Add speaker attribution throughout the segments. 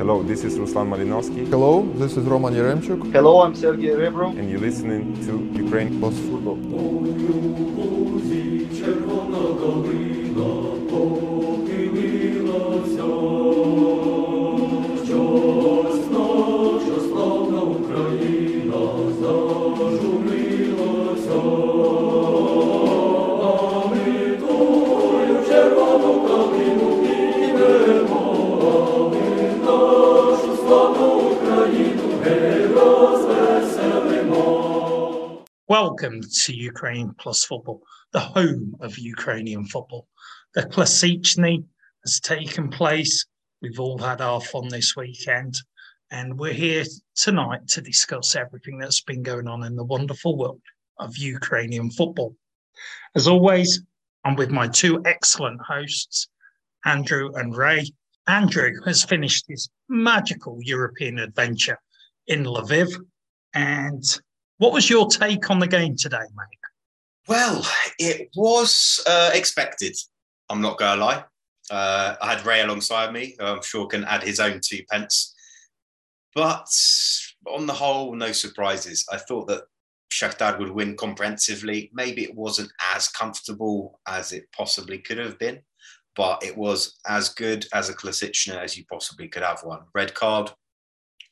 Speaker 1: Hello, this is Ruslan Malinovsky,
Speaker 2: Hello, this is Roman Yaremchuk.
Speaker 3: Hello, I'm Sergey Rebrov.
Speaker 1: and you're listening to Ukraine
Speaker 2: Plus football.
Speaker 4: Welcome to Ukraine Plus Football, the home of Ukrainian football. The Klasichny has taken place. We've all had our fun this weekend, and we're here tonight to discuss everything that's been going on in the wonderful world of Ukrainian football. As always, I'm with my two excellent hosts, Andrew and Ray. Andrew has finished his magical European adventure in Lviv, and what was your take on the game today, mate?
Speaker 5: Well, it was uh, expected. I'm not going to lie. Uh, I had Ray alongside me, who I'm sure can add his own two pence. But on the whole, no surprises. I thought that Shakhtar would win comprehensively. Maybe it wasn't as comfortable as it possibly could have been, but it was as good as a Klasichna as you possibly could have one. Red card,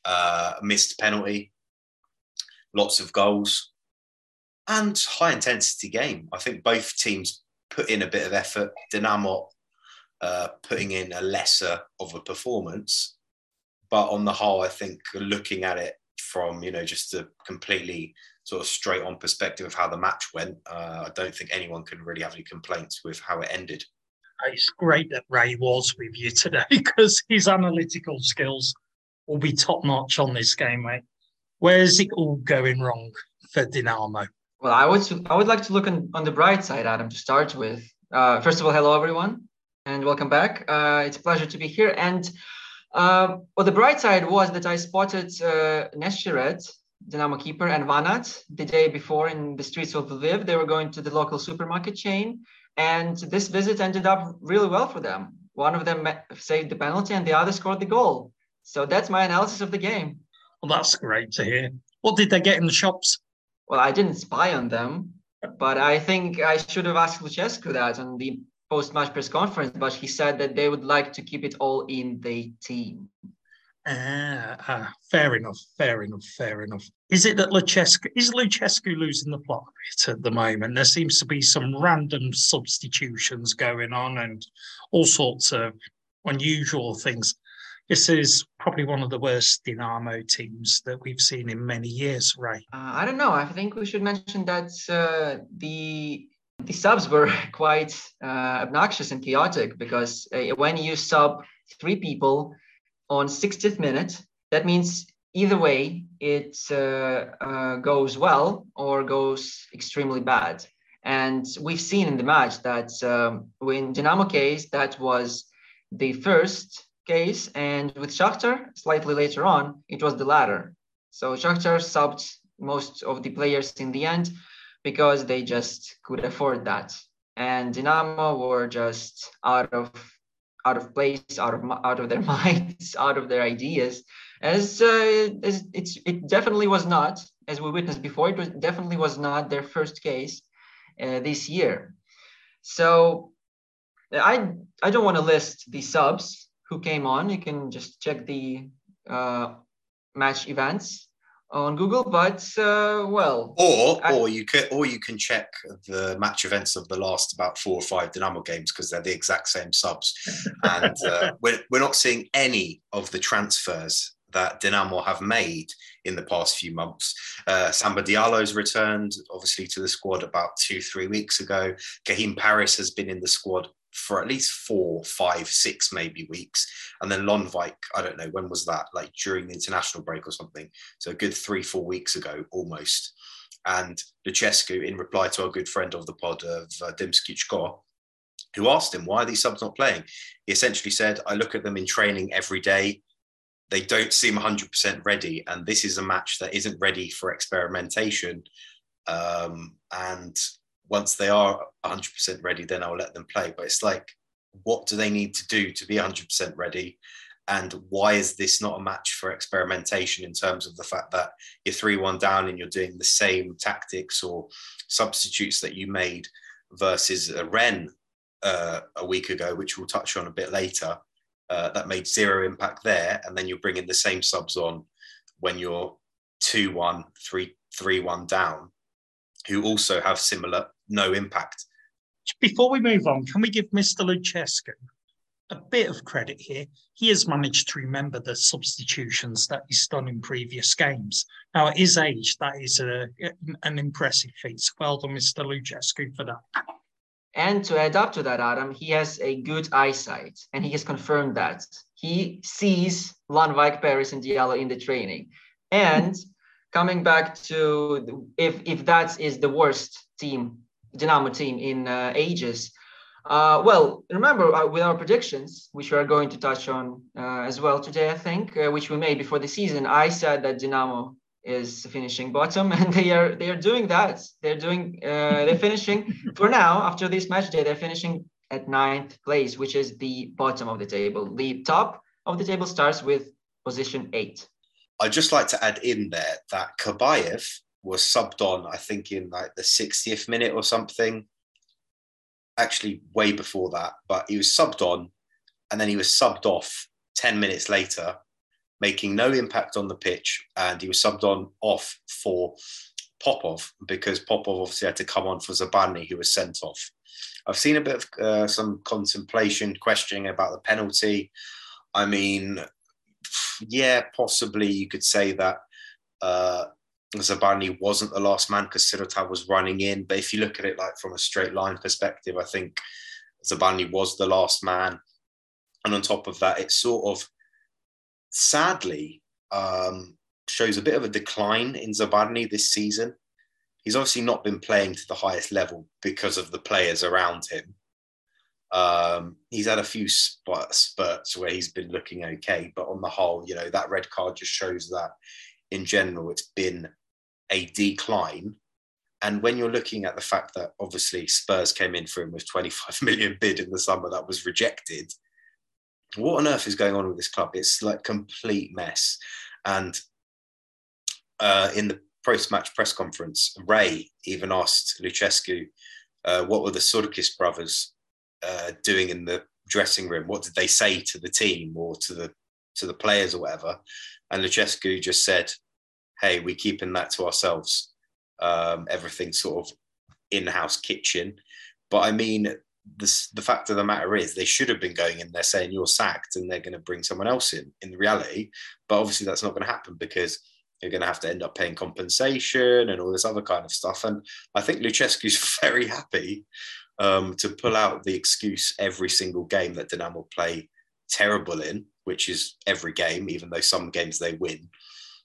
Speaker 5: uh, missed penalty, lots of goals, and high intensity game. I think both teams put in a bit of effort. Dinamo uh, putting in a lesser of a performance, but on the whole, I think looking at it from you know just a completely sort of straight on perspective of how the match went, uh, I don't think anyone can really have any complaints with how it ended.
Speaker 4: It's great that Ray was with you today because his analytical skills will be top notch on this game, mate. Where's it all going wrong for Dinamo?
Speaker 6: Well, I would I would like to look on, on the bright side, Adam, to start with. Uh, first of all, hello everyone, and welcome back. Uh, it's a pleasure to be here. And uh, well, the bright side was that I spotted uh, Dinamo keeper, and Vanat the day before in the streets of Lviv. They were going to the local supermarket chain, and this visit ended up really well for them. One of them saved the penalty, and the other scored the goal. So that's my analysis of the game.
Speaker 4: Well, that's great to hear. What did they get in the shops?
Speaker 6: Well, I didn't spy on them, but I think I should have asked Lucescu that on the post-match press conference. But he said that they would like to keep it all in the team.
Speaker 4: Ah, ah, fair enough, fair enough, fair enough. Is it that Lucescu is Lucescu losing the plot a bit at the moment? There seems to be some random substitutions going on and all sorts of unusual things. This is probably one of the worst Dinamo teams that we've seen in many years, Ray.
Speaker 6: Uh, I don't know. I think we should mention that uh, the the subs were quite uh, obnoxious and chaotic because uh, when you sub three people on 60th minute, that means either way it uh, uh, goes well or goes extremely bad. And we've seen in the match that um, in Dynamo case, that was the first case, and with Shakhtar, slightly later on, it was the latter. So Shakhtar subbed most of the players in the end because they just could afford that, and Dinamo were just out of out of place, out of out of their minds, out of their ideas. As, uh, as it's it definitely was not, as we witnessed before, it was definitely was not their first case uh, this year. So I I don't want to list the subs who came on. You can just check the uh, match events on Google. But uh, well,
Speaker 5: Or
Speaker 6: I-
Speaker 5: or you can or you can check the match events of the last about four or five Dynamo games because they're the exact same subs, and uh, we're we're not seeing any of the transfers that Dynamo have made in the past few months. Uh, Samba Diallo's returned, obviously, to the squad about two, three weeks ago. Kaheem Parris has been in the squad for at least four, five, six, maybe weeks. And then Lonwijk, I don't know, when was that? Like during the international break or something. So a good three, four weeks ago almost. And Lucescu, in reply to our good friend of the pod of uh, Dimsky Chko, who asked him, why are these subs not playing? He essentially said, I look at them in training every day. They don't seem 100% ready. And this is a match that isn't ready for experimentation. Um, and once they are 100% ready, then I'll let them play. But it's like, what do they need to do to be 100% ready? And why is this not a match for experimentation in terms of the fact that you're 3 1 down and you're doing the same tactics or substitutes that you made versus a Rennes uh, a week ago, which we'll touch on a bit later, uh, that made zero impact there. And then you're bringing the same subs on when you're 2 1, 3 3 1 down, who also have similar no impact.
Speaker 4: Before we move on, can we give Mr. Lucescu a bit of credit here? He has managed to remember the substitutions that he's done in previous games. Now, at his age, that is a, an impressive feat. So well done, Mr. Lucescu, for that.
Speaker 6: And to add up to that, Adam, he has a good eyesight, and he has confirmed that. He sees Van Wijk, Parris, and Diallo in the training. And coming back to if if that is the worst team, Dynamo team in uh, ages. Uh, well, remember uh, with our predictions, which we are going to touch on uh, as well today, I think, uh, which we made before the season. I said that Dynamo is finishing bottom, and they are they are doing that. They're doing uh, they're finishing for now after this match day. They're finishing at ninth place, which is the bottom of the table. The top of the table starts with position eight.
Speaker 5: I'd just like to add in there that Kabayev was subbed on, I think, in like the 60th minute or something. Actually, way before that, but he was subbed on and then he was subbed off 10 minutes later making no impact on the pitch, and he was subbed on off for Popov because Popov obviously had to come on for Zabarnyi, who was sent off. I've seen a bit of uh, some contemplation, questioning about the penalty. I mean, yeah, possibly you could say that uh, Zabarnyi wasn't the last man because Sirota was running in. But if you look at it like from a straight line perspective, I think Zabarnyi was the last man. And on top of that, it sort of sadly um, shows a bit of a decline in Zabarnyi this season. He's obviously not been playing to the highest level because of the players around him. Um, he's had a few spurts where he's been looking okay, but on the whole, you know, that red card just shows that in general it's been a decline. And when you're looking at the fact that obviously Spurs came in for him with 25 million bid in the summer that was rejected, what on earth is going on with this club? It's like complete mess. And uh, in the post-match press conference, Ray even asked Lucescu, uh, what were the Surkis brothers uh, doing in the dressing room? What did they say to the team or to the to the players or whatever? And Lucescu just said, "Hey, we're keeping that to ourselves. Um, everything sort of in-house kitchen." But I mean, the, the fact of the matter is they should have been going in there saying you're sacked and they're going to bring someone else in in reality but obviously that's not going to happen because you're going to have to end up paying compensation and all this other kind of stuff and i think lucescu's very happy um, to pull out the excuse every single game that Dinamo play terrible in which is every game even though some games they win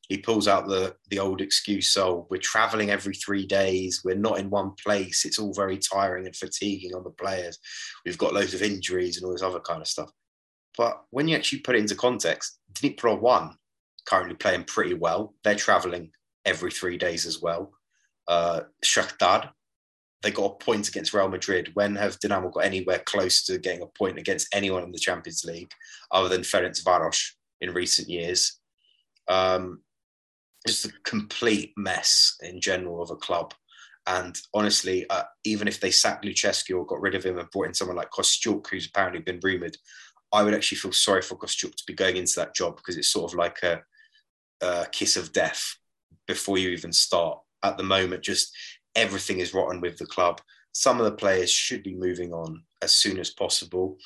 Speaker 5: he pulls out the the old excuse so we're traveling every three days we're not in one place it's all very tiring and fatiguing on the players we've got loads of injuries and all this other kind of stuff but when you actually put it into context Dnipro 1 currently playing pretty well they're traveling every three days as well uh, Shakhtar they got a point against Real Madrid. When have Dinamo got anywhere close to getting a point against anyone in the Champions League other than Ferencvaros in recent years? Um, just a complete mess in general of a club. And honestly, uh, even if they sacked Lucescu or got rid of him and brought in someone like Kostyuk, who's apparently been rumoured, I would actually feel sorry for Kostyuk to be going into that job because it's sort of like a, a kiss of death before you even start. At the moment, just everything is rotten with the club. Some of the players should be moving on as soon as possible,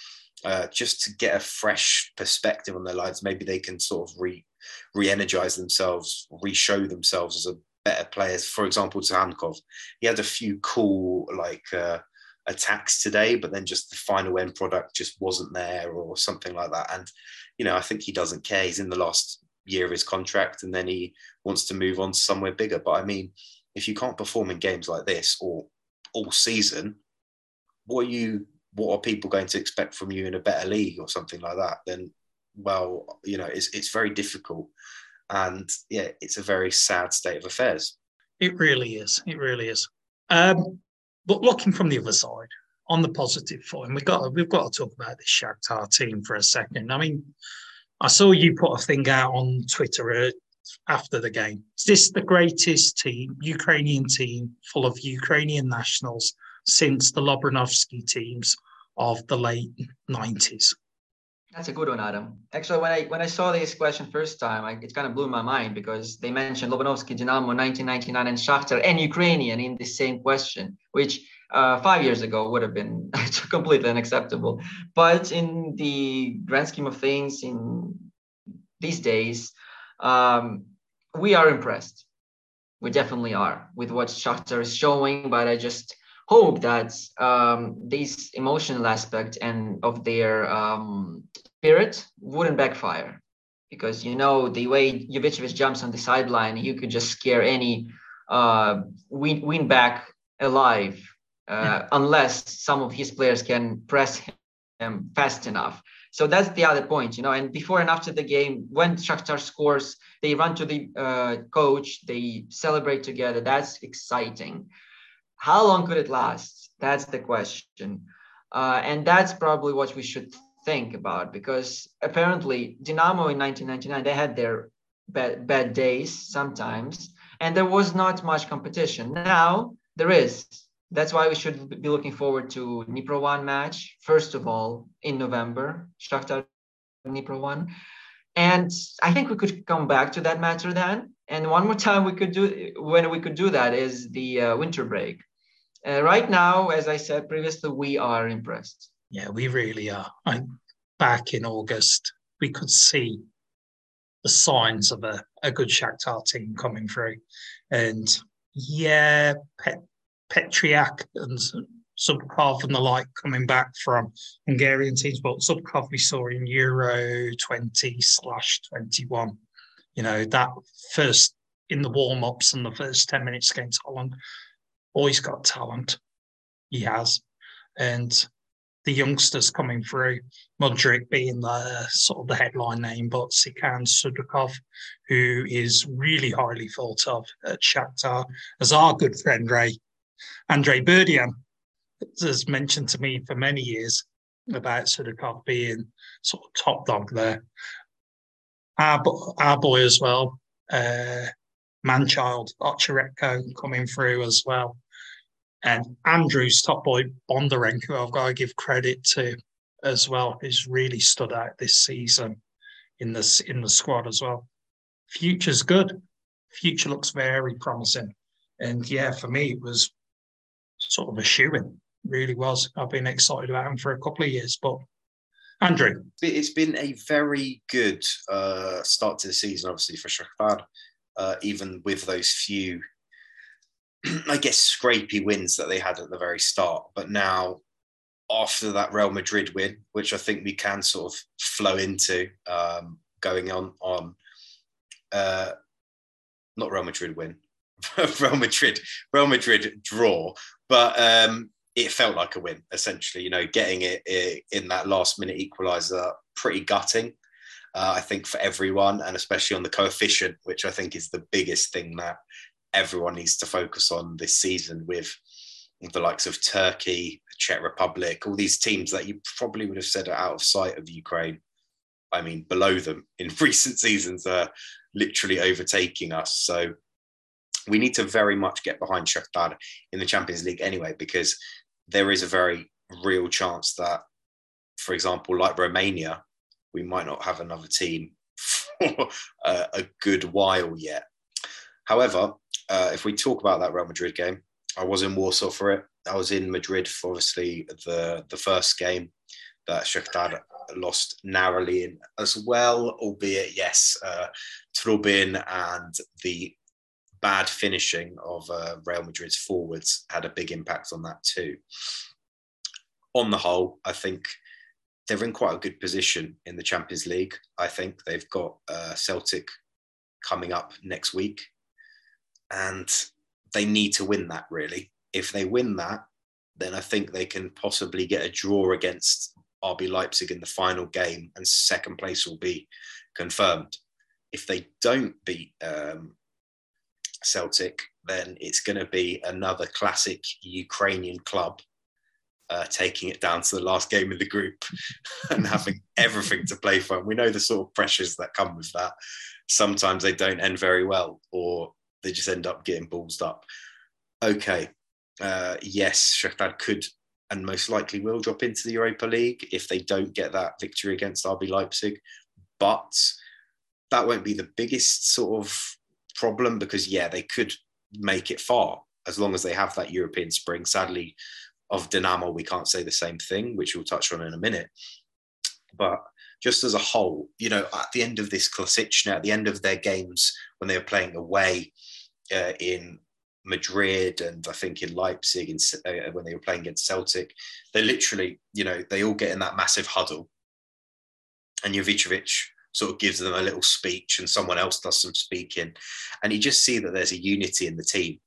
Speaker 5: uh, just to get a fresh perspective on their lives. Maybe they can sort of re re-energize themselves, re-show themselves as a better players. For example, Tsyhankov, he had a few cool like uh, attacks today, but then just the final end product just wasn't there or something like that. And you know, I think he doesn't care. He's in the last year of his contract, and then he wants to move on to somewhere bigger. But I mean, if you can't perform in games like this or all season, what are you? What are people going to expect from you in a better league or something like that? Then well, you know, it's it's very difficult, and yeah, it's a very sad state of affairs.
Speaker 4: It really is. It really is. Um, but looking from the other side, on the positive we've got we've got to talk about this Shakhtar team for a second. I mean, I saw you put a thing out on Twitter uh, after the game. Is this the greatest team, Ukrainian team, full of Ukrainian nationals since the Lobanovsky teams of the late 90s?
Speaker 6: That's a good one, Adam. Actually, when I when I saw this question first time, I, it kind of blew my mind because they mentioned Lobanovsky, Dynamo, 1999, and Shakhtar and Ukrainian in the same question, which uh, five years ago would have been completely unacceptable. But in the grand scheme of things, in these days, um, we are impressed. We definitely are with what Shakhtar is showing. But I just hope that um, this emotional aspect and of their um, spirit wouldn't backfire because you know the way Jovicevic jumps on the sideline, you could just scare any uh, win, win back alive uh, unless some of his players can press him fast enough. So that's the other point, you know. And before and after the game, when Shakhtar scores, they run to the uh, coach, they celebrate together. That's exciting. How long could it last? That's the question. Uh, and that's probably what we should think about because apparently Dynamo in 1999 they had their bad, bad days sometimes, and there was not much competition. Now there is that's why we should be looking forward to Dnipro One match first of all in November, Shakhtar Dnipro One, and I think we could come back to that matter then. And one more time we could do when we could do that is the uh, winter break. Uh, right now, as I said previously, we are impressed.
Speaker 4: Yeah, we really are. I, back in August, we could see the signs of a, a good Shakhtar team coming through, and yeah, Pet Petriak and Zubkov and the like coming back from Hungarian teams, but Zubkov we saw in Euro 20 slash 21. You know, that first in the warm ups and the first 10 minutes against Holland, always got talent. He has. And the youngsters coming through, Mudryk being the sort of the headline name, but Serkan Sudakov, who is really highly thought of at Shakhtar, as our good friend Ray Andre Burdian has mentioned to me for many years about Sudakov being sort of top dog there. Our, our boy as well, uh, Manchild, Ocheretko coming through as well. And Andrew's top boy, Bondarenko, I've got to give credit to as well, He's really stood out this season in the, in the squad as well. Future's good. Future looks very promising. And yeah, for me, it was sort of a shoe in. Really was. I've been excited about him for a couple of years. But Andrew,
Speaker 5: it's been a very good uh, start to the season, obviously for Shakhtar, uh, even with those few, I guess, scrapey wins that they had at the very start. But now, after that Real Madrid win, which I think we can sort of flow into um, going on on, uh, not Real Madrid win, Real Madrid, Real Madrid draw, but um, it felt like a win essentially. You know, getting it, it in that last minute equaliser, pretty gutting. Uh, I think for everyone, and especially on the coefficient, which I think is the biggest thing that everyone needs to focus on this season with the likes of Turkey, Czech Republic, all these teams that you probably would have said are out of sight of Ukraine. I mean, below them in recent seasons are literally overtaking us. So we need to very much get behind Shakhtar in the Champions League anyway, because there is a very real chance that, for example, like Romania, we might not have another team for a, a good while yet. However, uh, if we talk about that Real Madrid game, I was in Warsaw for it. I was in Madrid for obviously the the first game that Shakhtar lost narrowly in as well, albeit yes, uh, Trubin and the bad finishing of uh, Real Madrid's forwards had a big impact on that too. On the whole, I think they're in quite a good position in the Champions League. I think they've got uh, Celtic coming up next week, and they need to win that really. If they win that, then I think they can possibly get a draw against RB Leipzig in the final game, and second place will be confirmed. If they don't beat um, Celtic, then it's going to be another classic Ukrainian club uh, taking it down to the last game of the group and having everything to play for. And we know the sort of pressures that come with that. Sometimes they don't end very well, or they just end up getting ballsed up. Okay, uh, yes, Shakhtar could and most likely will drop into the Europa League if they don't get that victory against RB Leipzig. But that won't be the biggest sort of problem because, yeah, they could make it far as long as they have that European spring. Sadly, of Dynamo, we can't say the same thing, which we'll touch on in a minute. But just as a whole, you know, at the end of this Klasicna, at the end of their games when they were playing away uh, in Madrid and I think in Leipzig in, uh, when they were playing against Celtic, they literally, you know, they all get in that massive huddle, and Jovicevic sort of gives them a little speech, and someone else does some speaking, and you just see that there's a unity in the team.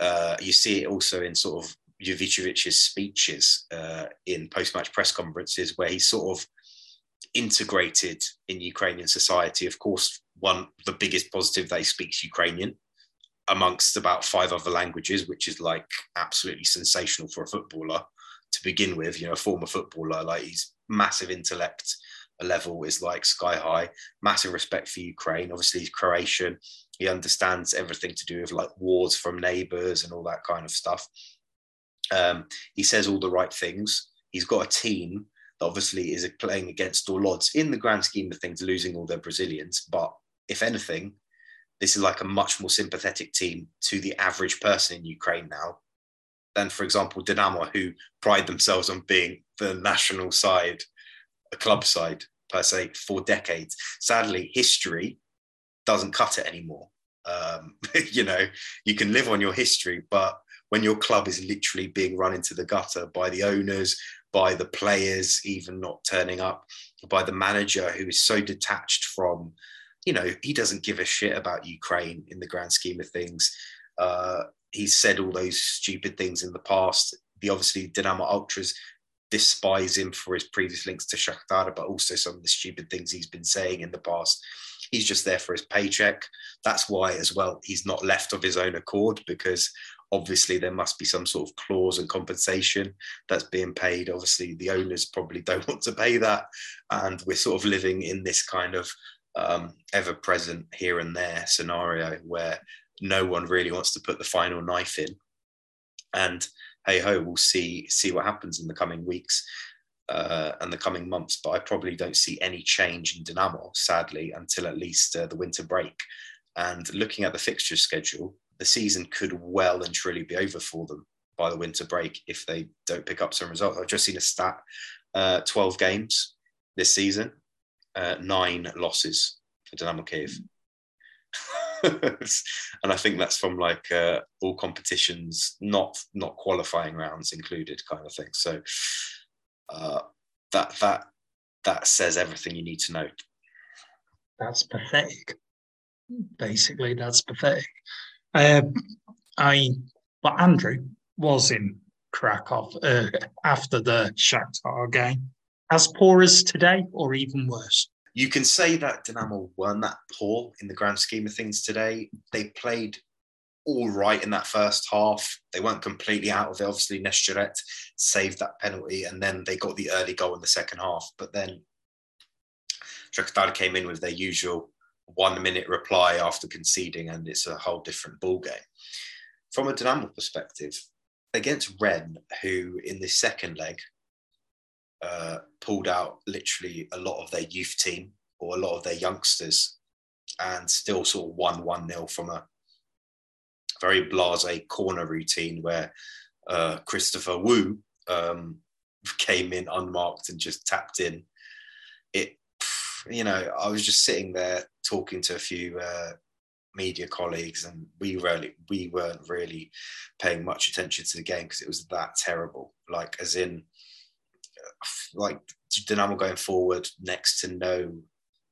Speaker 5: Uh, you see it also in sort of Jovicevic's speeches uh, in post-match press conferences, where he's sort of integrated in Ukrainian society. Of course, one the biggest positive they he speaks Ukrainian amongst about five other languages, which is like absolutely sensational for a footballer to begin with. You know, a former footballer, like he's massive intellect level is like sky high. Massive respect for Ukraine. Obviously, he's Croatian. He understands everything to do with like wars from neighbors and all that kind of stuff. Um, he says all the right things. He's got a team that obviously is playing against all odds in the grand scheme of things, losing all their Brazilians. But if anything, this is like a much more sympathetic team to the average person in Ukraine now than, for example, Dynamo, who pride themselves on being the national side, a club side per se, for decades. Sadly, history doesn't cut it anymore. Um, you know, you can live on your history, but when your club is literally being run into the gutter by the owners, by the players, even not turning up, by the manager who is so detached from you know, he doesn't give a shit about Ukraine in the grand scheme of things. Uh, he's said all those stupid things in the past. The obviously Dynamo Ultras despise him for his previous links to Shakhtar, but also some of the stupid things he's been saying in the past. He's just there for his paycheck. That's why, as well, he's not left of his own accord because obviously there must be some sort of clause and compensation that's being paid. Obviously, the owners probably don't want to pay that. And we're sort of living in this kind of um, ever present here and there scenario where no one really wants to put the final knife in. And hey ho, we'll see see what happens in the coming weeks uh, and the coming months. But I probably don't see any change in Dynamo, sadly, until at least uh, the winter break. And looking at the fixture schedule, the season could well and truly be over for them by the winter break if they don't pick up some results. I've just seen a stat: uh, twelve games this season, uh, nine losses for Dynamo Kiev. and I think that's from like uh, all competitions, not not qualifying rounds included, kind of thing. So uh, that that that says everything you need to know.
Speaker 4: That's pathetic. Basically, that's pathetic. Uh, I, but Andrew was in Krakow uh, after the Shakhtar game as poor as today or even worse?
Speaker 5: You can say that Dynamo weren't that poor in the grand scheme of things today. They played all right in that first half. They weren't completely out of it. Obviously, Neshcheret saved that penalty and then they got the early goal in the second half. But then Shakhtar came in with their usual one minute reply after conceding, and it's a whole different ball game. From a Dynamo perspective, against Rennes, who in the second leg uh, pulled out literally a lot of their youth team or a lot of their youngsters and still sort of won 1 0 from a very blase corner routine where uh, Christopher Wooh um, came in unmarked and just tapped in. It, you know, I was just sitting there talking to a few uh, media colleagues, and we really we weren't really paying much attention to the game because it was that terrible. Like, as in, like Dynamo going forward, next to no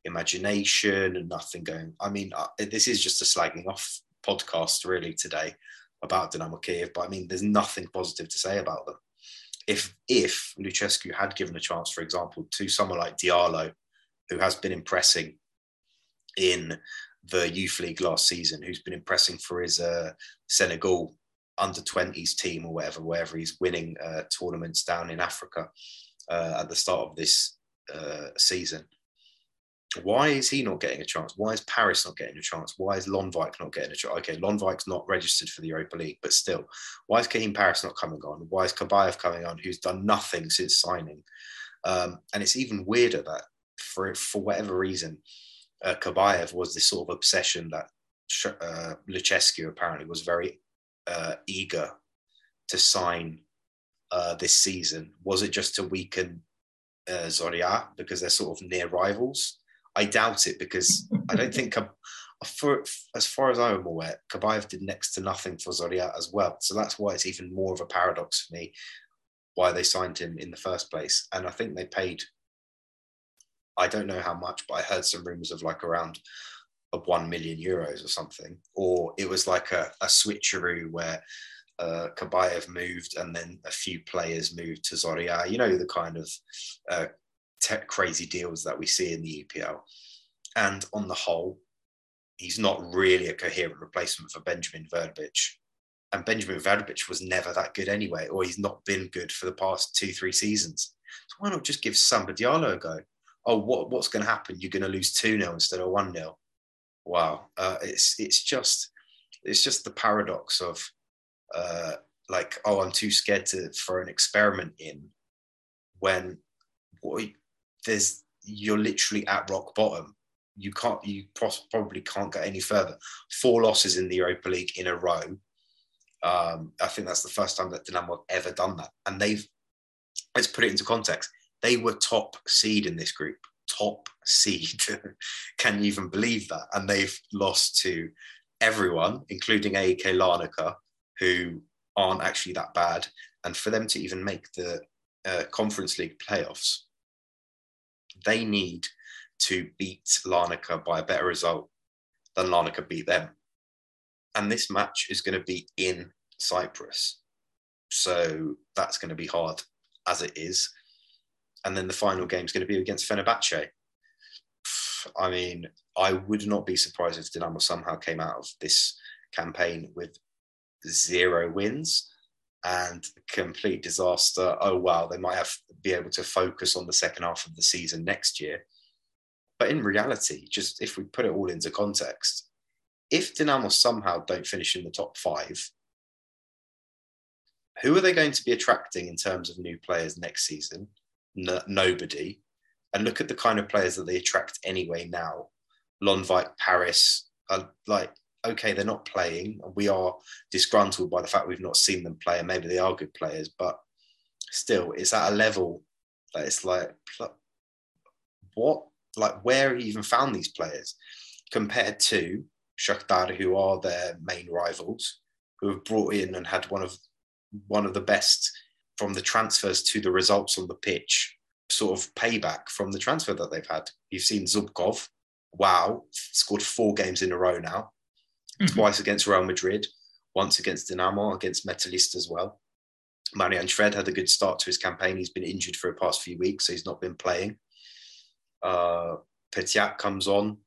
Speaker 5: imagination and nothing going. I mean, uh, this is just a slagging off podcast really today about Dynamo Kiev, but I mean, there's nothing positive to say about them. If if Lucescu had given a chance, for example, to someone like Diallo, who has been impressing in the youth league last season, who's been impressing for his uh, Senegal under 20s team or whatever, wherever he's winning uh, tournaments down in Africa uh, at the start of this uh, season. Why is he not getting a chance? Why is Parris not getting a chance? Why is Lonwijk not getting a chance? Okay, Lonwijk's not registered for the Europa League, but still, why is Kaheem Parris not coming on? Why is Kabayev coming on, who's done nothing since signing? Um, and it's even weirder that for for whatever reason, uh, Kabayev was this sort of obsession that uh, Lucescu apparently was very uh, eager to sign uh, this season. Was it just to weaken uh, Zorya because they're sort of near rivals? I doubt it because I don't think, for, as far as I'm aware, Kabayev did next to nothing for Zorya as well. So that's why it's even more of a paradox for me why they signed him in the first place. And I think they paid, I don't know how much, but I heard some rumors of like around of 1 million euros or something. Or it was like a, a switcheroo where uh, Kabayev moved and then a few players moved to Zorya. You know, the kind of uh, te- crazy deals that we see in the EPL. And on the whole, he's not really a coherent replacement for Benjamin Verbic. And Benjamin Verbic was never that good anyway, or he's not been good for the past two, three seasons. So why not just give Samba Diallo a go? Oh, what, what's going to happen? You're going to lose 2 0 instead of 1 0. Wow. Uh, it's, it's just it's just the paradox of uh, like, oh, I'm too scared to for an experiment in when boy, there's you're literally at rock bottom. You can't, you probably can't get any further. Four losses in the Europa League in a row. Um, I think that's the first time that Dinamo have ever done that. And they've, let's put it into context. They were top seed in this group, top seed. Can you even believe that? And they've lost to everyone, including AEK Larnaca, who aren't actually that bad. And for them to even make the uh, Conference League playoffs, they need to beat Larnaca by a better result than Larnaca beat them. And this match is going to be in Cyprus. So that's going to be hard as it is. And then the final game is going to be against Fenerbahce. I mean, I would not be surprised if Dinamo somehow came out of this campaign with zero wins and complete disaster. Oh wow, they might have be able to focus on the second half of the season next year. But in reality, just if we put it all into context, if Dinamo somehow don't finish in the top five, who are they going to be attracting in terms of new players next season? No, nobody. And look at the kind of players that they attract anyway now. Lonwijk, Parris, are like okay, they're not playing. We are disgruntled by the fact we've not seen them play, and maybe they are good players, but still, it's at a level that it's like, what? Like, where have you even found these players compared to Shakhtar, who are their main rivals, who have brought in and had one of one of the best from the transfers to the results on the pitch, sort of payback from the transfer that they've had. You've seen Zubkov, wow, scored four games in a row now mm-hmm. twice against Real Madrid, once against Dinamo, against Metalist as well. Marian Shved had a good start to his campaign. He's been injured for the past few weeks, so he's not been playing. Uh, Petriak comes on,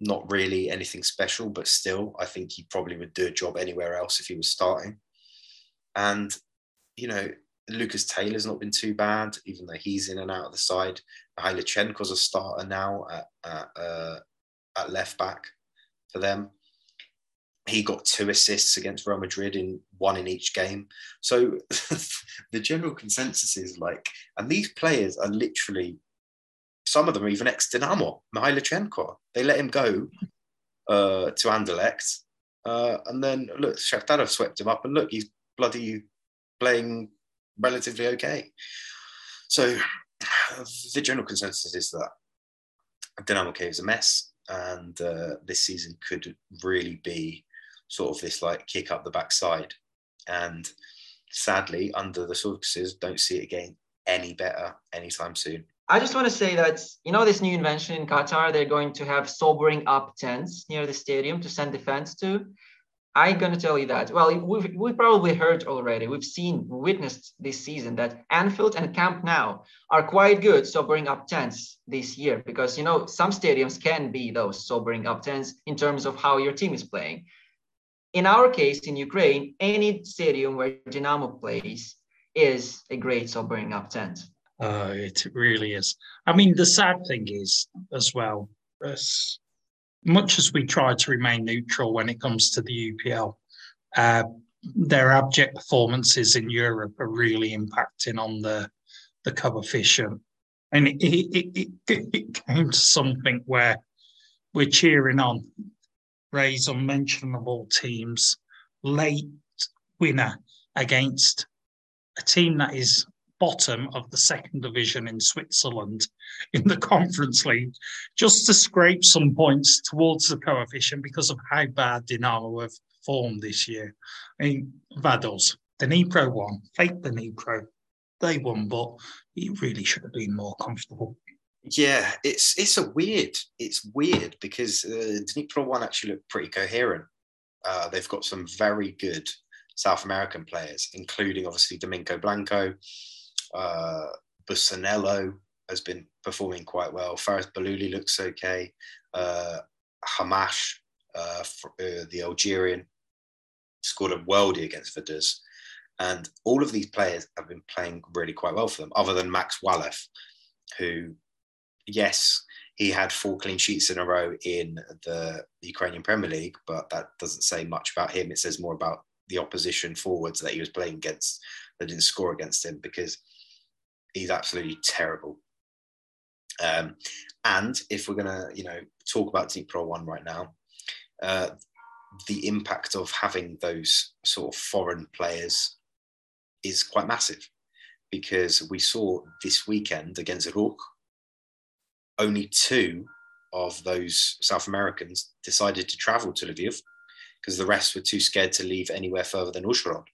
Speaker 5: not really anything special, but still, I think he probably would do a job anywhere else if he was starting. And, you know, Lucas Taylor's not been too bad, even though he's in and out of the side. Mihailchenko's a starter now at, at, uh, at left back for them he got two assists against Real Madrid in one in each game. So the general consensus is like, and these players are literally, some of them are even ex Dinamo, Mihailchenko. They let him go uh, to Anderlecht. Uh, and then look, Shakhtar have swept him up, and look, he's bloody playing relatively okay. So the general consensus is that Dynamo Kiev is a mess, and uh, this season could really be sort of this like kick up the backside. And sadly, under the circumstances, don't see it again any better anytime soon.
Speaker 6: I just want to say that you know this new invention in Qatar, they're going to have sobering up tents near the stadium to send fans to. I'm going to tell you that. Well, we've, we've probably heard already. We've seen, witnessed this season that Anfield and Camp Nou are quite good sobering up tents this year because, you know, some stadiums can be those sobering up tents in terms of how your team is playing. In our case in Ukraine, any stadium where Dynamo plays is a great sobering up tent.
Speaker 4: Uh, it really is. I mean, the sad thing is as well, as much as we try to remain neutral when it comes to the UPL, uh, their abject performances in Europe are really impacting on the the coefficient. And it, it, it, it came to something where we're cheering on Ray's unmentionable teams late winner against a team that is bottom of the second division in Switzerland in the Conference League, just to scrape some points towards the coefficient because of how bad Dinamo have performed this year. I mean, Vaduz, the Dnipro won, fake the Dnipro. They won, but it really should have been more comfortable.
Speaker 5: Yeah, it's it's a weird. It's weird because uh, Dnipro one actually looked pretty coherent. Uh, they've got some very good South American players, including obviously Domingo Blanco, uh, Busanello has been performing quite well. Faris Baluli looks okay. Uh, Hamash, uh, uh, the Algerian, scored a worldie against Vaduz. And all of these players have been playing really quite well for them, other than Max Walef, who, yes, he had four clean sheets in a row in the Ukrainian Premier League, but that doesn't say much about him. It says more about the opposition forwards that he was playing against that didn't score against him because he's absolutely terrible. Um, and if we're to, you know, talk about Dnipro One right now, uh, the impact of having those sort of foreign players is quite massive because we saw this weekend against Ruch, only two of those South Americans decided to travel to Lviv because the rest were too scared to leave anywhere further than Uzhhorod.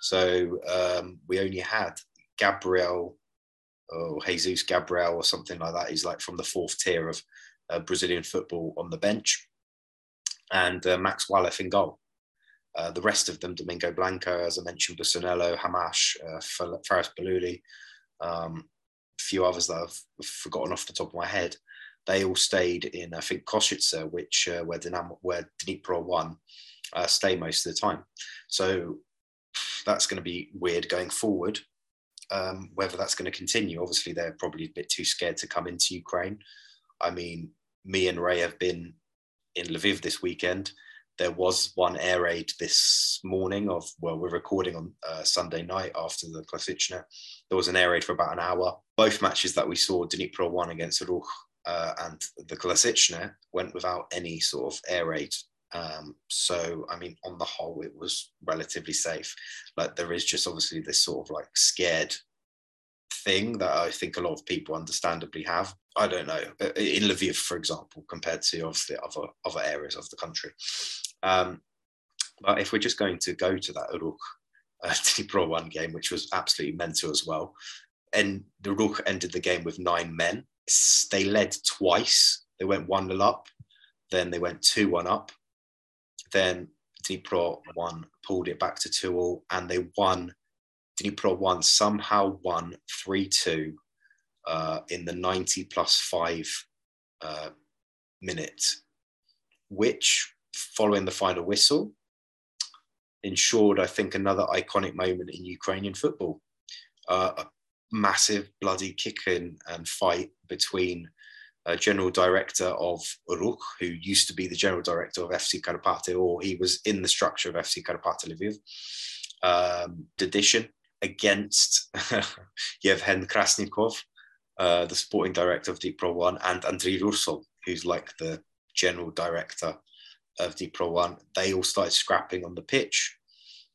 Speaker 5: So um, we only had Gabriel or Jesus Gabriel or something like that. He's like from the fourth tier of uh, Brazilian football on the bench, and uh, Max Walef in goal. Uh, the rest of them, Domingo Blanco, as I mentioned, Busanello, Hamash, uh, Faris Balouli, um, few others that I've forgotten off the top of my head. They all stayed in, I think, Košice, which uh, where Dynamo, where Dnipro One, uh, stay most of the time. So that's going to be weird going forward. Um, whether that's going to continue, obviously they're probably a bit too scared to come into Ukraine. I mean, me and Ray have been in Lviv this weekend. There was one air raid this morning of well, we're recording on uh, Sunday night after the Klasichne. There was an air raid for about an hour. Both matches that we saw, Dnipro One against Ruch uh, and the Klasichne went without any sort of air raid um, so, I mean, on the whole, it was relatively safe. Like, there is just obviously this sort of like scared thing that I think a lot of people understandably have. I don't know uh, in Lviv, for example, compared to obviously other other areas of the country. Um, but if we're just going to go to that Ruch uh, Pro One game, which was absolutely mental as well, and the Ruch ended the game with nine men. They led twice. They went one 0 up, then they went two one up, then Dnipro One, pulled it back to two all, and they won. Dnipro One somehow won three two uh, in the ninety plus five uh, minute, which following the final whistle ensured, I think, another iconic moment in Ukrainian football. Uh, a massive bloody kicking and fight between uh, general director of Ruch, who used to be the general director of FC Karpaty, or he was in the structure of FC Karpaty Lviv. Um, Dedition against Yevhen Krasnikov, uh, the sporting director of Dnipro One, and Andriy Rusol, who's like the general director of Dnipro One. They all started scrapping on the pitch.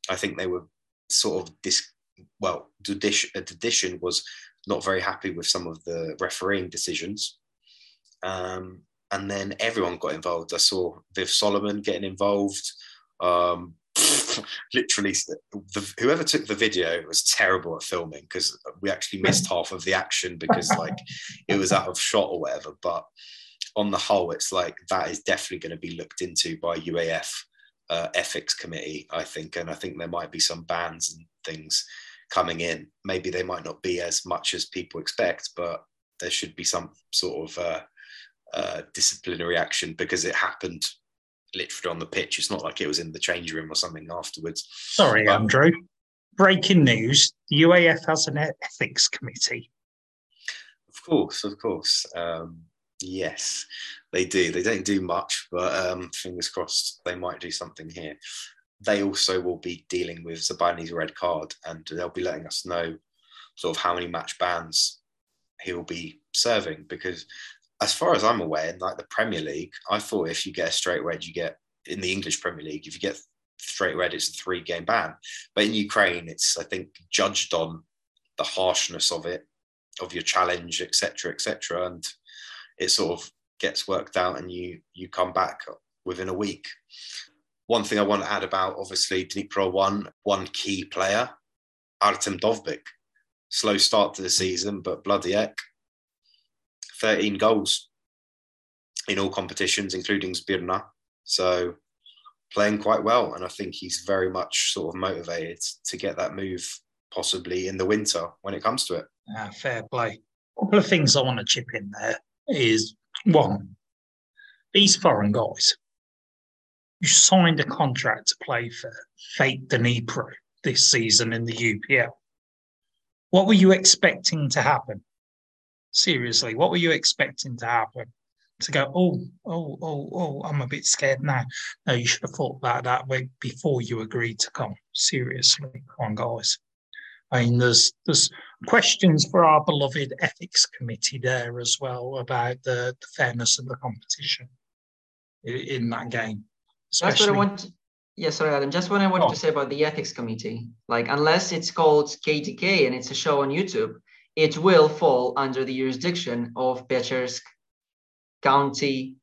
Speaker 5: I think they were sort of dis. Well, Dedition was not very happy with some of the refereeing decisions um, and then everyone got involved. I saw Viv Solomon getting involved. Um, literally, the, whoever took the video was terrible at filming because we actually missed half of the action because like it was out of shot or whatever. But on the whole, it's like that is definitely going to be looked into by UAF uh, ethics committee, I think, and I think there might be some bans and things coming in. Maybe they might not be as much as people expect, but there should be some sort of uh, uh, disciplinary action because it happened literally on the pitch. It's not like it was in the change room or something afterwards.
Speaker 4: Sorry,
Speaker 5: But-
Speaker 4: Andrew. Breaking news: the UAF has an ethics committee.
Speaker 5: Of course, of course. Um, yes, they do. They don't do much, but um, fingers crossed they might do something here. They also will be dealing with Zabarnyi's red card, and they'll be letting us know sort of how many match bans he will be serving. Because, as far as I'm aware, in like the Premier League, I thought if you get a straight red, you get in the English Premier League. If you get straight red, it's a three game ban. But in Ukraine, it's I think judged on the harshness of it of your challenge, etc., etc., and it sort of gets worked out, and you you come back within a week. One thing I want to add about obviously Dnipro one one key player, Artem Dovbik. Slow start to the season, but bloody heck, thirteen goals in all competitions, including Zbirna. So playing quite well, and I think he's very much sort of motivated to get that move possibly in the winter when it comes to it.
Speaker 4: Ah, fair play. A couple of things I want to chip in there is one, these foreign guys, you signed a contract to play for Fate Dnipro this season in the UPL. What were you expecting to happen? Seriously, what were you expecting to happen? To go, oh, oh, oh, oh, I'm a bit scared now. No, you should have thought about that way before you agreed to come. Seriously, come on, guys. I mean, there's there's questions for our beloved ethics committee there as well about the, the fairness of the competition in, in that game.
Speaker 6: That's what I want. To, yeah, sorry, Adam. Just what I wanted
Speaker 4: Oh.
Speaker 6: to say about the ethics committee. Like, unless it's called KTK and it's a show on YouTube, it will fall under the jurisdiction of Pechersk County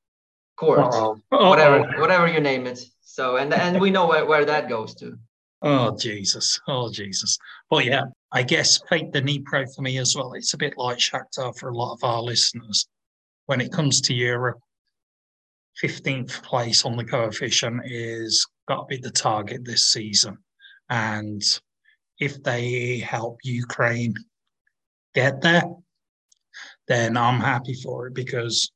Speaker 6: Court,
Speaker 4: Uh-oh.
Speaker 6: whatever,
Speaker 4: Uh-oh.
Speaker 6: whatever you name it. So, and and we know where, where that goes to.
Speaker 4: Oh Jesus! Oh Jesus! But yeah, I guess fake the knee pro for me as well. It's a bit like Shakhtar for a lot of our listeners. When it comes to Europe, fifteenth place on the coefficient is got to be the target this season, and if they help Ukraine get there, then I'm happy for it because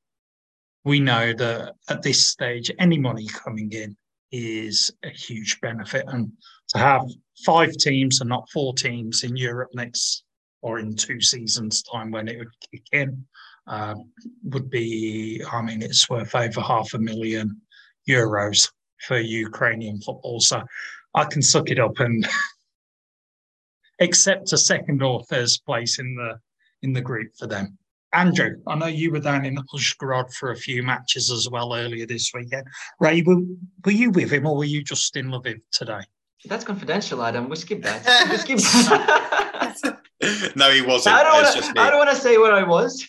Speaker 4: we know that at this stage, any money coming in is a huge benefit. And to have five teams and not four teams in Europe next or in two seasons' time when it would kick in uh, would be, I mean, it's worth over half a million euros for Ukrainian football. So I can suck it up and accept a second or third place in the in the group for them. Andrew, I know you were down in Uzhgorod for a few matches as well earlier this weekend. Ray, were, were you with him or were you just in Lviv today?
Speaker 6: That's confidential, Adam. We skip that. We skip that.
Speaker 5: no, he wasn't.
Speaker 6: I don't wanna-
Speaker 5: just me.
Speaker 6: I don't want to say where I was.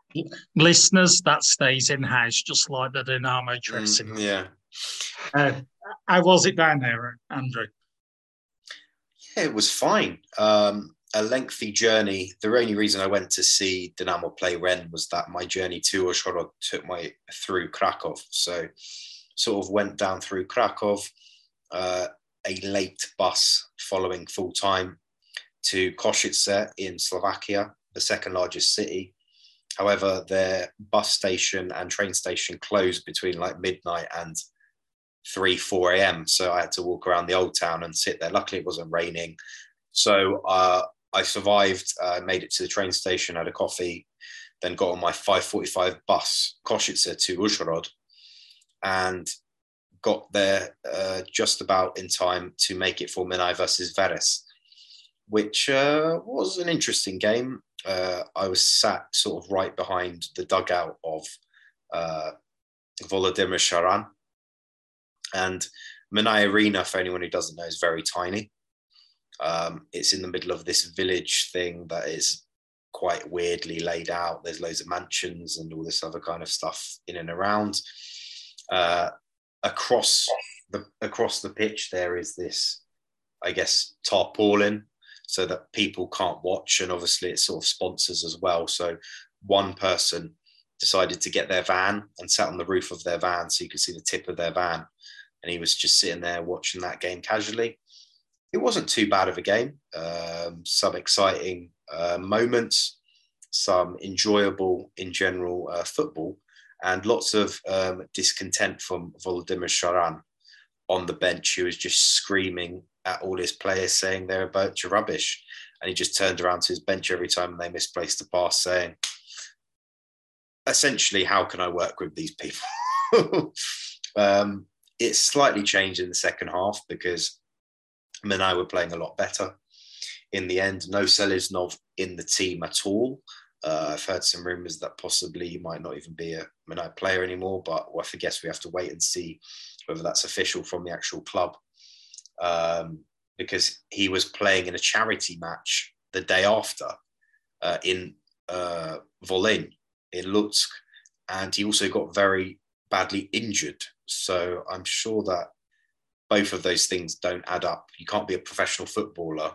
Speaker 4: Listeners, that stays in house, just like the Dynamo dressing.
Speaker 5: Mm, yeah.
Speaker 4: Uh, how was it down there, Andrew?
Speaker 5: Yeah, it was fine. Um, a lengthy journey. The only reason I went to see Dynamo play Rennes was that my journey to Uzhhorod took my through Krakow. So, sort of went down through Krakow, uh, a late bus following full time to Košice in Slovakia, the second largest city. However, their bus station and train station closed between like midnight and 3 4 a.m so i had to walk around the old town and sit there. Luckily it wasn't raining. So uh, i survived uh, made it to the train station had a coffee then got on my 5.45 bus Košice to Uzhhorod and got there uh, just about in time to make it for Minai versus Veres which uh, was an interesting game uh, i was sat sort of right behind the dugout of uh, Volodymyr Sharan and Minai Arena, for anyone who doesn't know, is very tiny. Um, it's in the middle of this village thing that is quite weirdly laid out. There's loads of mansions and all this other kind of stuff in and around. Uh, across the across the pitch, there is this, I guess, tarpaulin, so that people can't watch, and obviously it sort of sponsors as well. So one person decided to get their van and sat on the roof of their van so you could see the tip of their van and he was just sitting there watching that game casually. It wasn't too bad of a game. Um, some exciting uh, moments, some enjoyable in general uh, football, and lots of um, discontent from Volodymyr Sharan on the bench, who was just screaming at all his players, saying they're a bunch of rubbish. And he just turned around to his bench every time they misplaced the pass, saying, essentially, how can I work with these people? um, it's slightly changed in the second half because Minai were playing a lot better. In the end, no Seleznyov in the team at all. Uh, I've heard some rumours that possibly he might not even be a Minai player anymore, but I guess we have to wait and see whether that's official from the actual club. Um, because he was playing in a charity match the day after uh, in uh, Volyn in Lutsk, and he also got very badly injured. So I'm sure that both of those things don't add up. You can't be a professional footballer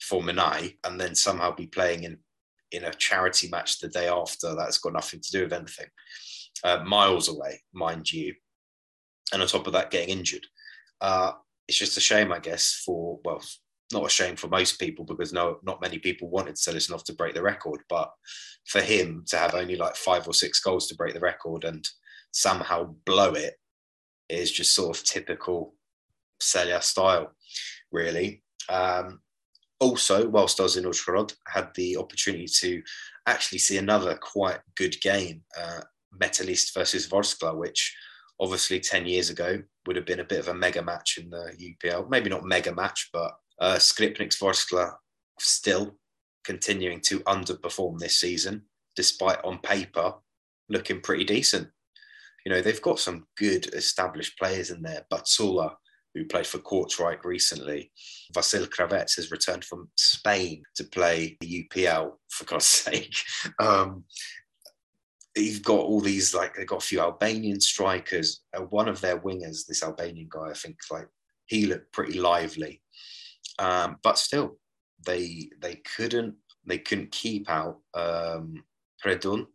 Speaker 5: for Minai and then somehow be playing in in a charity match the day after that's got nothing to do with anything. Uh, miles away, mind you. And on top of that, getting injured. Uh, it's just a shame, I guess, for, well, not a shame for most people because no, not many people wanted Seleznyov to break the record. But for him to have only like five or six goals to break the record and somehow blow it is just sort of typical Celia style, really. Um, also, whilst I was in Uzhhorod, had the opportunity to actually see another quite good game, uh, Metalist versus Vorskla, which obviously 10 years ago would have been a bit of a mega match in the UPL. Maybe not mega match, but uh, Skripnik's Vorskla still continuing to underperform this season, despite on paper looking pretty decent. You know, they've got some good established players in there. Batsula, who played for Kortrijk recently. Vasil Kravets has returned from Spain to play the UPL, for God's sake. Um, you've got all these, like, they've got a few Albanian strikers. Uh, one of their wingers, this Albanian guy, I think, like, he looked pretty lively. Um, but still, they they couldn't they couldn't keep out um, Predun,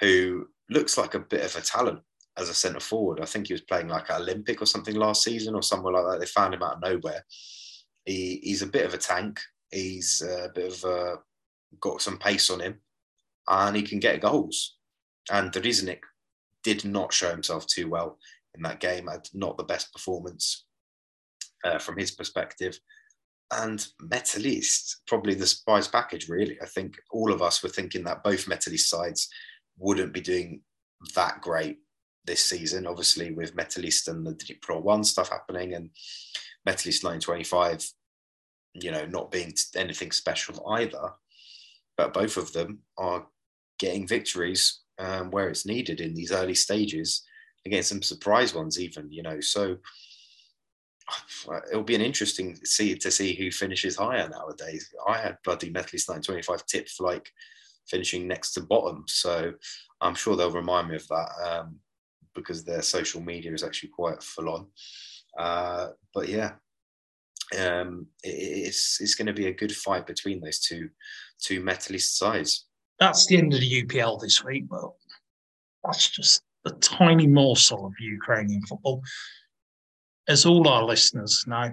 Speaker 5: who looks like a bit of a talent as a centre forward. I think he was playing like at Olimpik or something last season or somewhere like that. They found him out of nowhere. He, he's a bit of a tank. He's a bit of a, got some pace on him, and he can get goals. And Riznik did not show himself too well in that game. Had not the best performance uh, from his perspective. And Metalist, probably the surprise package, really. I think all of us were thinking that both Metalist sides wouldn't be doing that great this season, obviously with Metalist and Dnipro One stuff happening, and Metalist 925, you know, not being anything special either. But both of them are getting victories um, where it's needed in these early stages against some surprise ones, even, you know. So it'll be an interesting see to see who finishes higher nowadays. I had bloody Metalist 925 tipped for like finishing next to bottom. So I'm sure they'll remind me of that. Um, because their social media is actually quite full on. Uh, but yeah, um, it, it's it's going to be a good fight between those two two metalist sides.
Speaker 4: That's the end of the UPL this week, but that's just a tiny morsel of Ukrainian football. As all our listeners know,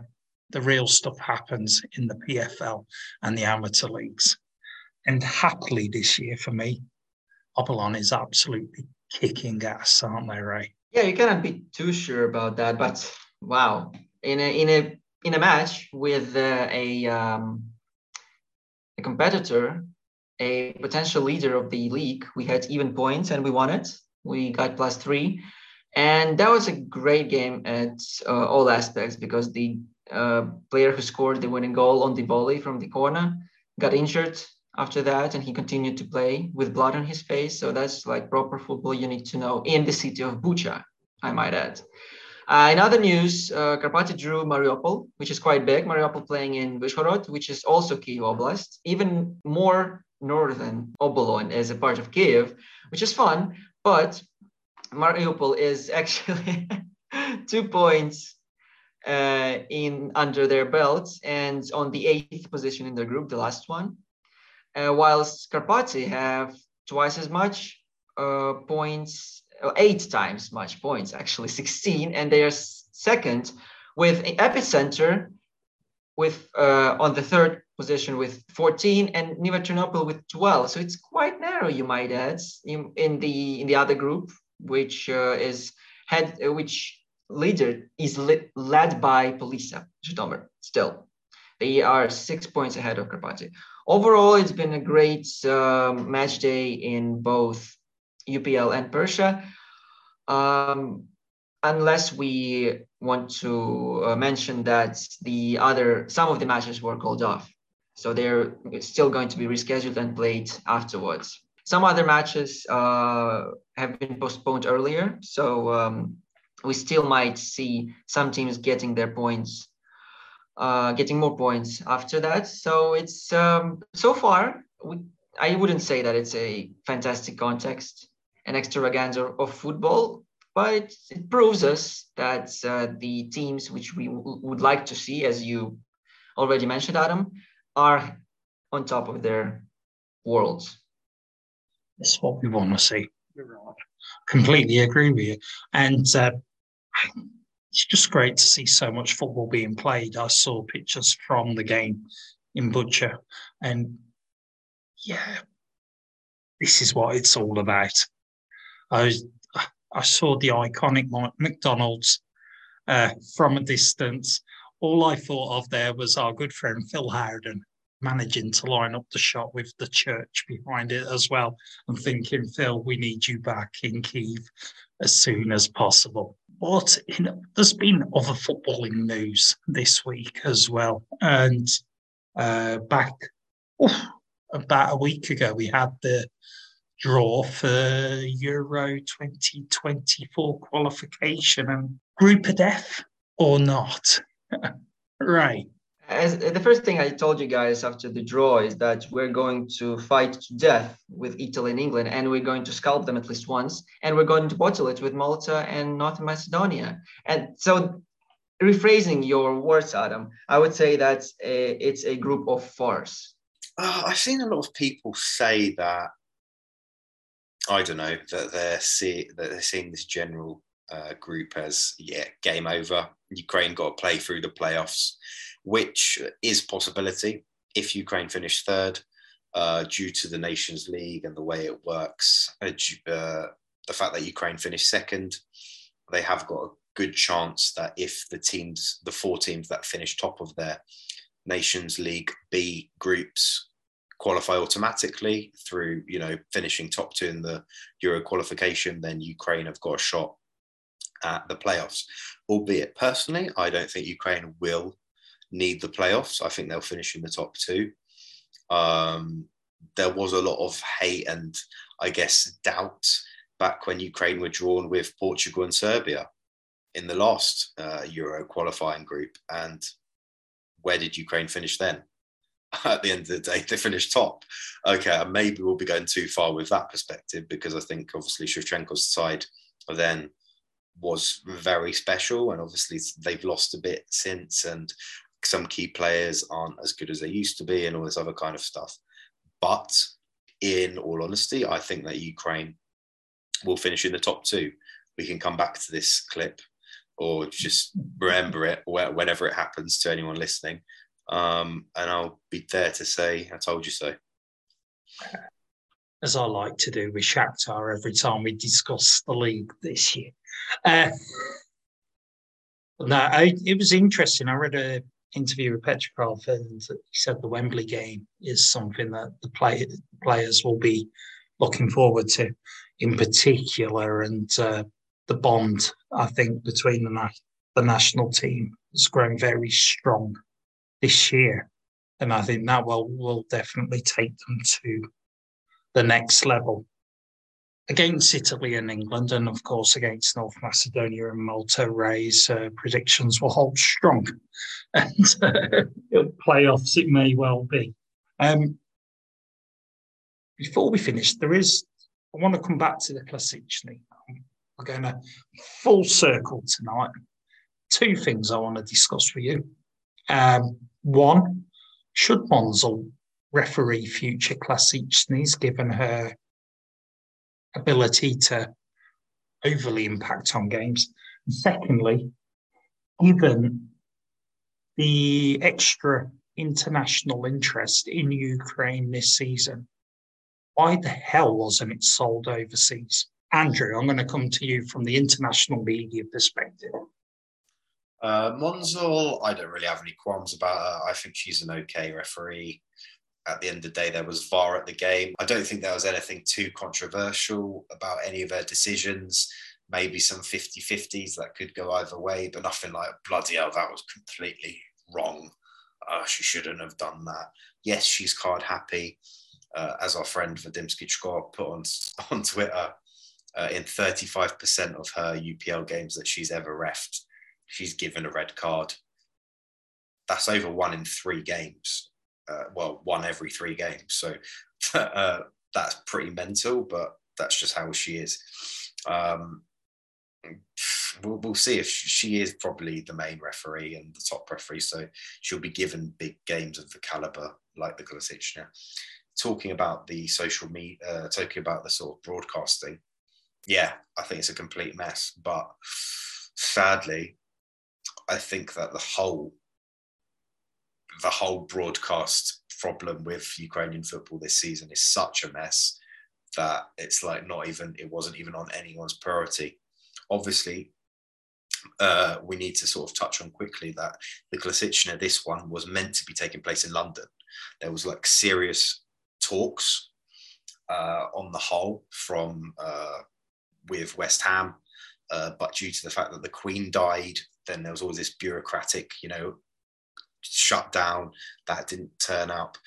Speaker 4: the real stuff happens in the PFL and the amateur leagues. And happily this year for me, Apollon is absolutely kicking ass, aren't they, Ray?
Speaker 6: Yeah, you cannot be too sure about that. But wow, in a in a in a match with uh, a um, a competitor, a potential leader of the league, we had even points and we won it. We got plus three, and that was a great game at uh, all aspects because the uh, player who scored the winning goal on the volley from the corner got injured after that and he continued to play with blood on his face so that's like proper football you need to know in the city of bucha i might add. Uh, in other news uh, drew mariupol which is quite big. Mariupol playing in Uzhhorod, which is also kiev oblast. Even more northern obolon as a part of kiev which is fun but mariupol is actually two points uh, in under their belts and on the eighth position in their group the last one uh, whilst Karpaty have twice as much uh, points, eight times much points, actually 16, and they are second with Epicenter with uh, on the third position with 14 and Niva Ternopil with 12. So it's quite narrow, you might add, in, in the in the other group which uh, is head, uh, which leader is led by Polissya Zhytomyr. Still, they are six points ahead of Karpaty. Overall, it's been a great um, match day in both UPL and Persha. Um, unless we want to uh, mention that the other some of the matches were called off. So they're still going to be rescheduled and played afterwards. Some other matches uh, have been postponed earlier. So um, we still might see some teams getting their points uh, getting more points after that so it's um, so far we, i wouldn't say that it's a fantastic context an extravaganza of football but it proves us that uh, the teams which we w- would like to see, as you already mentioned, Adam, are on top of their worlds.
Speaker 4: That's what we want to see. Right. Completely agree with you. And uh, it's just great to see so much football being played. I saw pictures from the game in Bucha, and yeah, this is what it's all about. I I saw the iconic McDonald's uh, from a distance. All I thought of there was our good friend Phil Howden managing to line up the shot with the church behind it as well. and thinking, Phil, we need you back in Kiev as soon as possible. But you know, there's been other footballing news this week as well. And uh, back about a week ago, we had the draw for Euro 2024 qualification and group of death or not? right.
Speaker 6: As the first thing I told you guys after the draw is that we're going to fight to death with Italy and England, and we're going to scalp them at least once, and we're going to bottle it with Malta and North Macedonia. And so, rephrasing your words, Adam, I would say that it's a group of farce.
Speaker 5: Uh, I've seen a lot of people say that I don't know that they're see that they're seeing this general uh, group as yeah game over. Ukraine got to play through the playoffs, which is possibility if Ukraine finish third uh, due to the Nations League and the way it works. Uh, uh, the fact that Ukraine finished second, they have got a good chance that if the teams, the four teams that finish top of their Nations League B groups qualify automatically through you know finishing top two in the Euro qualification, then Ukraine have got a shot at the playoffs. Albeit personally, I don't think Ukraine will need the playoffs. I think they'll finish in the top two. Um, there was a lot of hate and I guess doubt back when Ukraine were drawn with Portugal and Serbia in the last uh, Euro qualifying group. And where did Ukraine finish then? at the end of the day, they finished top. Okay, maybe we'll be going too far with that perspective because I think obviously Shevchenko's side then was very special, and obviously they've lost a bit since, and some key players aren't as good as they used to be, and all this other kind of stuff. But in all honesty, I think that Ukraine will finish in the top two. We can come back to this clip or just remember it whenever it happens to anyone listening. Um, and I'll be there to say, I told you so.
Speaker 4: As I like to do with Shakhtar every time we discuss the league this year. Uh, no, I, it was interesting. I read an interview with Petrakov and he said the Wembley game is something that the play, players will be looking forward to in particular. And uh, the bond, I think, between the, the national team has grown very strong this year. And I think that will, will definitely take them to the next level. Against Italy and England, and of course against North Macedonia and Malta, Ray's uh, predictions will hold strong. And uh, playoffs, it may well be. Um, before we finish, there is, I want to come back to the Klasicny. We're going to full circle tonight. Two things I want to discuss with you. Um, one, should Monzul referee future Klasicnys given her ability to overly impact on games? And secondly, given the extra international interest in Ukraine this season, why the hell wasn't it sold overseas? Andrew, I'm going to come to you from the international media perspective.
Speaker 5: Uh, Monzul, I don't really have any qualms about her. I think she's an okay referee. At the end of the day, there was VAR at the game. I don't think there was anything too controversial about any of her decisions. Maybe some 50 50s that could go either way, but nothing like bloody hell, that was completely wrong. Uh, she shouldn't have done that. Yes, she's card happy. Uh, as our friend Vadimsky Chkor put on, on Twitter, uh, in 35% of her UPL games that she's ever refed, she's given a red card. That's over one in three games. Uh, well, one every three games. So uh, that's pretty mental, but that's just how she is. Um, we'll, we'll, see if she is probably the main referee and the top referee. So she'll be given big games of the caliber like the Glasichna. Talking about the social media, uh, talking about the sort of broadcasting, yeah, I think it's a complete mess. But sadly, I think that the whole the whole broadcast problem with Ukrainian football this season is such a mess that it's like not even it wasn't even on anyone's priority. Obviously, uh, we need to sort of touch on quickly that the Glasichna, this one was meant to be taking place in London. There was like serious talks uh, on the whole from uh, with West Ham, uh, but due to the fact that the Queen died, then there was always this bureaucratic, you know, shutdown that didn't turn up.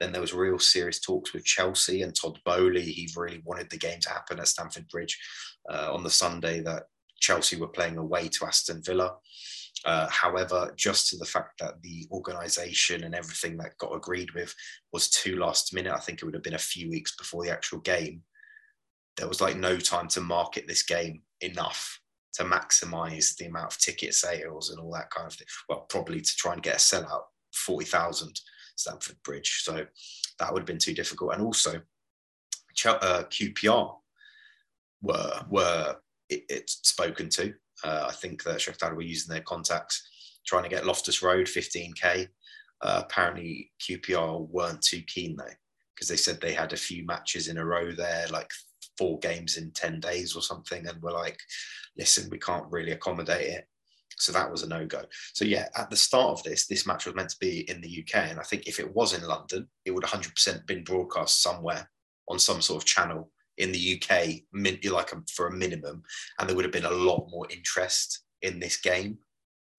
Speaker 5: Then there was real serious talks with Chelsea and Todd Boehly. He really wanted the game to happen at Stamford Bridge uh, on the Sunday that Chelsea were playing away to Aston Villa. Uh, however, just to the fact that the organisation and everything that got agreed with was too last minute, I think it would have been a few weeks before the actual game. There was like no time to market this game enough to maximize the amount of ticket sales and all that kind of thing. Well, probably to try and get a sellout 40,000 Stamford Bridge. So that would have been too difficult. And also, uh, QPR were were it, it's spoken to. Uh, I think that Shakhtar were using their contacts trying to get Loftus Road 15k. Uh, apparently, QPR weren't too keen though because they said they had a few matches in a row there, like four games in 10 days or something, and were like, listen, we can't really accommodate it. So that was a no go. So, yeah, at the start of this, this match was meant to be in the UK. And I think if it was in London, it would 100% been broadcast somewhere on some sort of channel in the UK, like um, for a minimum. And there would have been a lot more interest in this game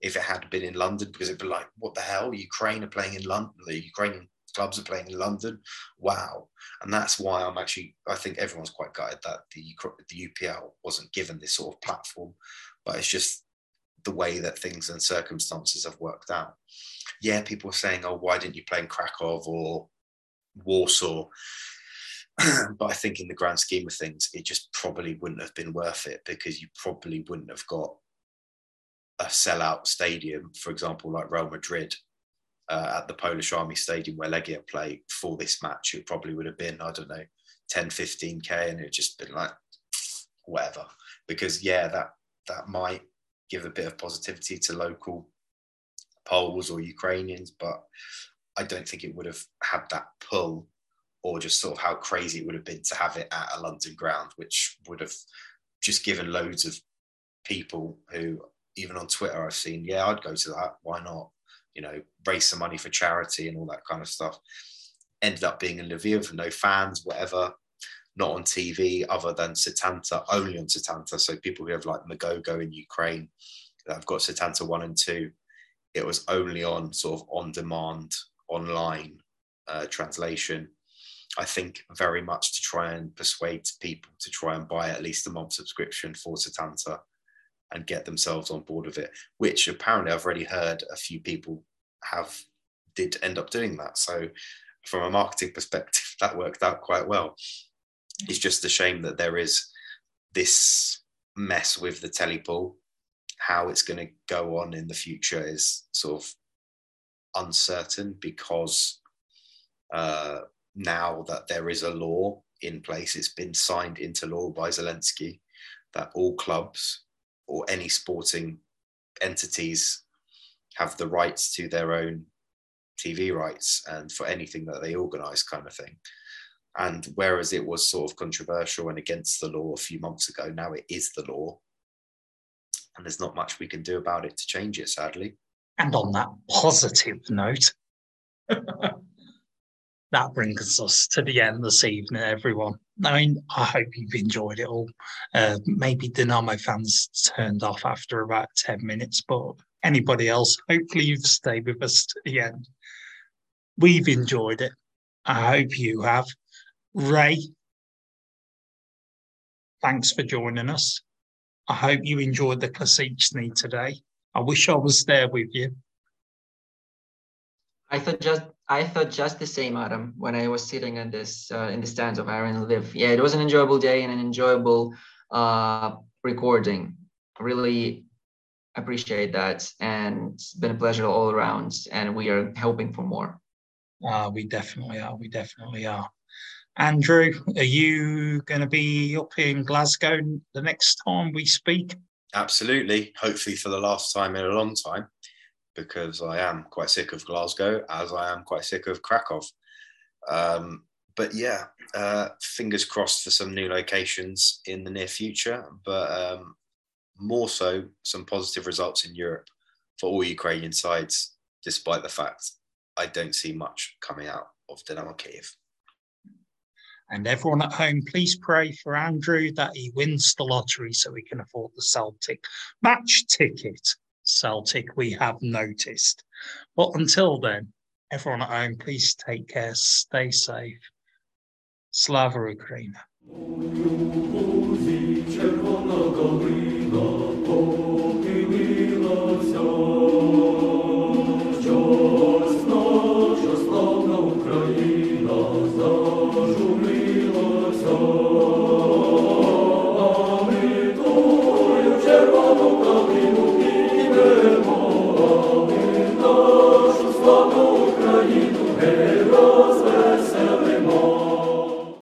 Speaker 5: if it had been in London, because it'd be like, what the hell? Ukraine are playing in London. The Ukrainian clubs are playing in London. Wow. And that's why I'm actually, I think everyone's quite gutted that the, the UPL wasn't given this sort of platform, but it's just the way that things and circumstances have worked out. Yeah, people are saying, oh, why didn't you play in Krakow or Warsaw? but I think in the grand scheme of things, it just probably wouldn't have been worth it because you probably wouldn't have got a sellout stadium, for example, like Real Madrid uh, at the Polish Army Stadium where Legia play for this match, it probably would have been, I don't know, 10, 15K, and it would just been like, whatever. Because, yeah, that, that might give a bit of positivity to local Poles or Ukrainians, but I don't think it would have had that pull or just sort of how crazy it would have been to have it at a London ground, which would have just given loads of people who, even on Twitter, I've seen, yeah, I'd go to that. Why not? You know, raise some money for charity and all that kind of stuff. Ended up being in Lviv, no fans, whatever, not on TV other than Setanta, only on Setanta. So people who have like Megogo in Ukraine, I've got Setanta one and two. It was only on sort of on demand online uh, translation. I think very much to try and persuade people to try and buy at least a month subscription for Setanta and get themselves on board with it, which apparently I've already heard a few people have did end up doing that. So from a marketing perspective, that worked out quite well. It's just a shame that there is this mess with the telepool. How it's going to go on in the future is sort of uncertain because uh, now that there is a law in place, it's been signed into law by Zelensky that all clubs or any sporting entities have the rights to their own TV rights and for anything that they organise, kind of thing. And whereas it was sort of controversial and against the law a few months ago, now it is the law. And there's not much we can do about it to change it, sadly.
Speaker 4: And on that positive note, that brings us to the end this evening, everyone. I mean, I hope you've enjoyed it all. Uh, maybe Dynamo fans turned off after about 10 minutes, but anybody else, hopefully you've stayed with us to the end. We've enjoyed it. I hope you have. Ray, thanks for joining us. I hope you enjoyed the Klasicny today. I wish I was there with you.
Speaker 6: I just I thought just the same, Adam, when I was sitting in this uh, in the stands of Arena Lviv. Yeah, it was an enjoyable day and an enjoyable uh, recording. Really appreciate that, and it's been a pleasure all around. And we are hoping for more.
Speaker 4: Uh, we definitely are. We definitely are. Andrew, are you going to be up in Glasgow the next time we speak?
Speaker 5: Absolutely. Hopefully, for the last time in a long time because I am quite sick of Glasgow, as I am quite sick of Krakow. Um, but yeah, uh, fingers crossed for some new locations in the near future, but um, more so some positive results in Europe for all Ukrainian sides, despite the fact I don't see much coming out of Dynamo Kiev.
Speaker 4: And everyone at home, please pray for Andrew that he wins the lottery so he can afford the Celtic match ticket. Celtic, we have noticed. But until then, everyone at home, please take care, stay safe. Slava Ukraine. Amen.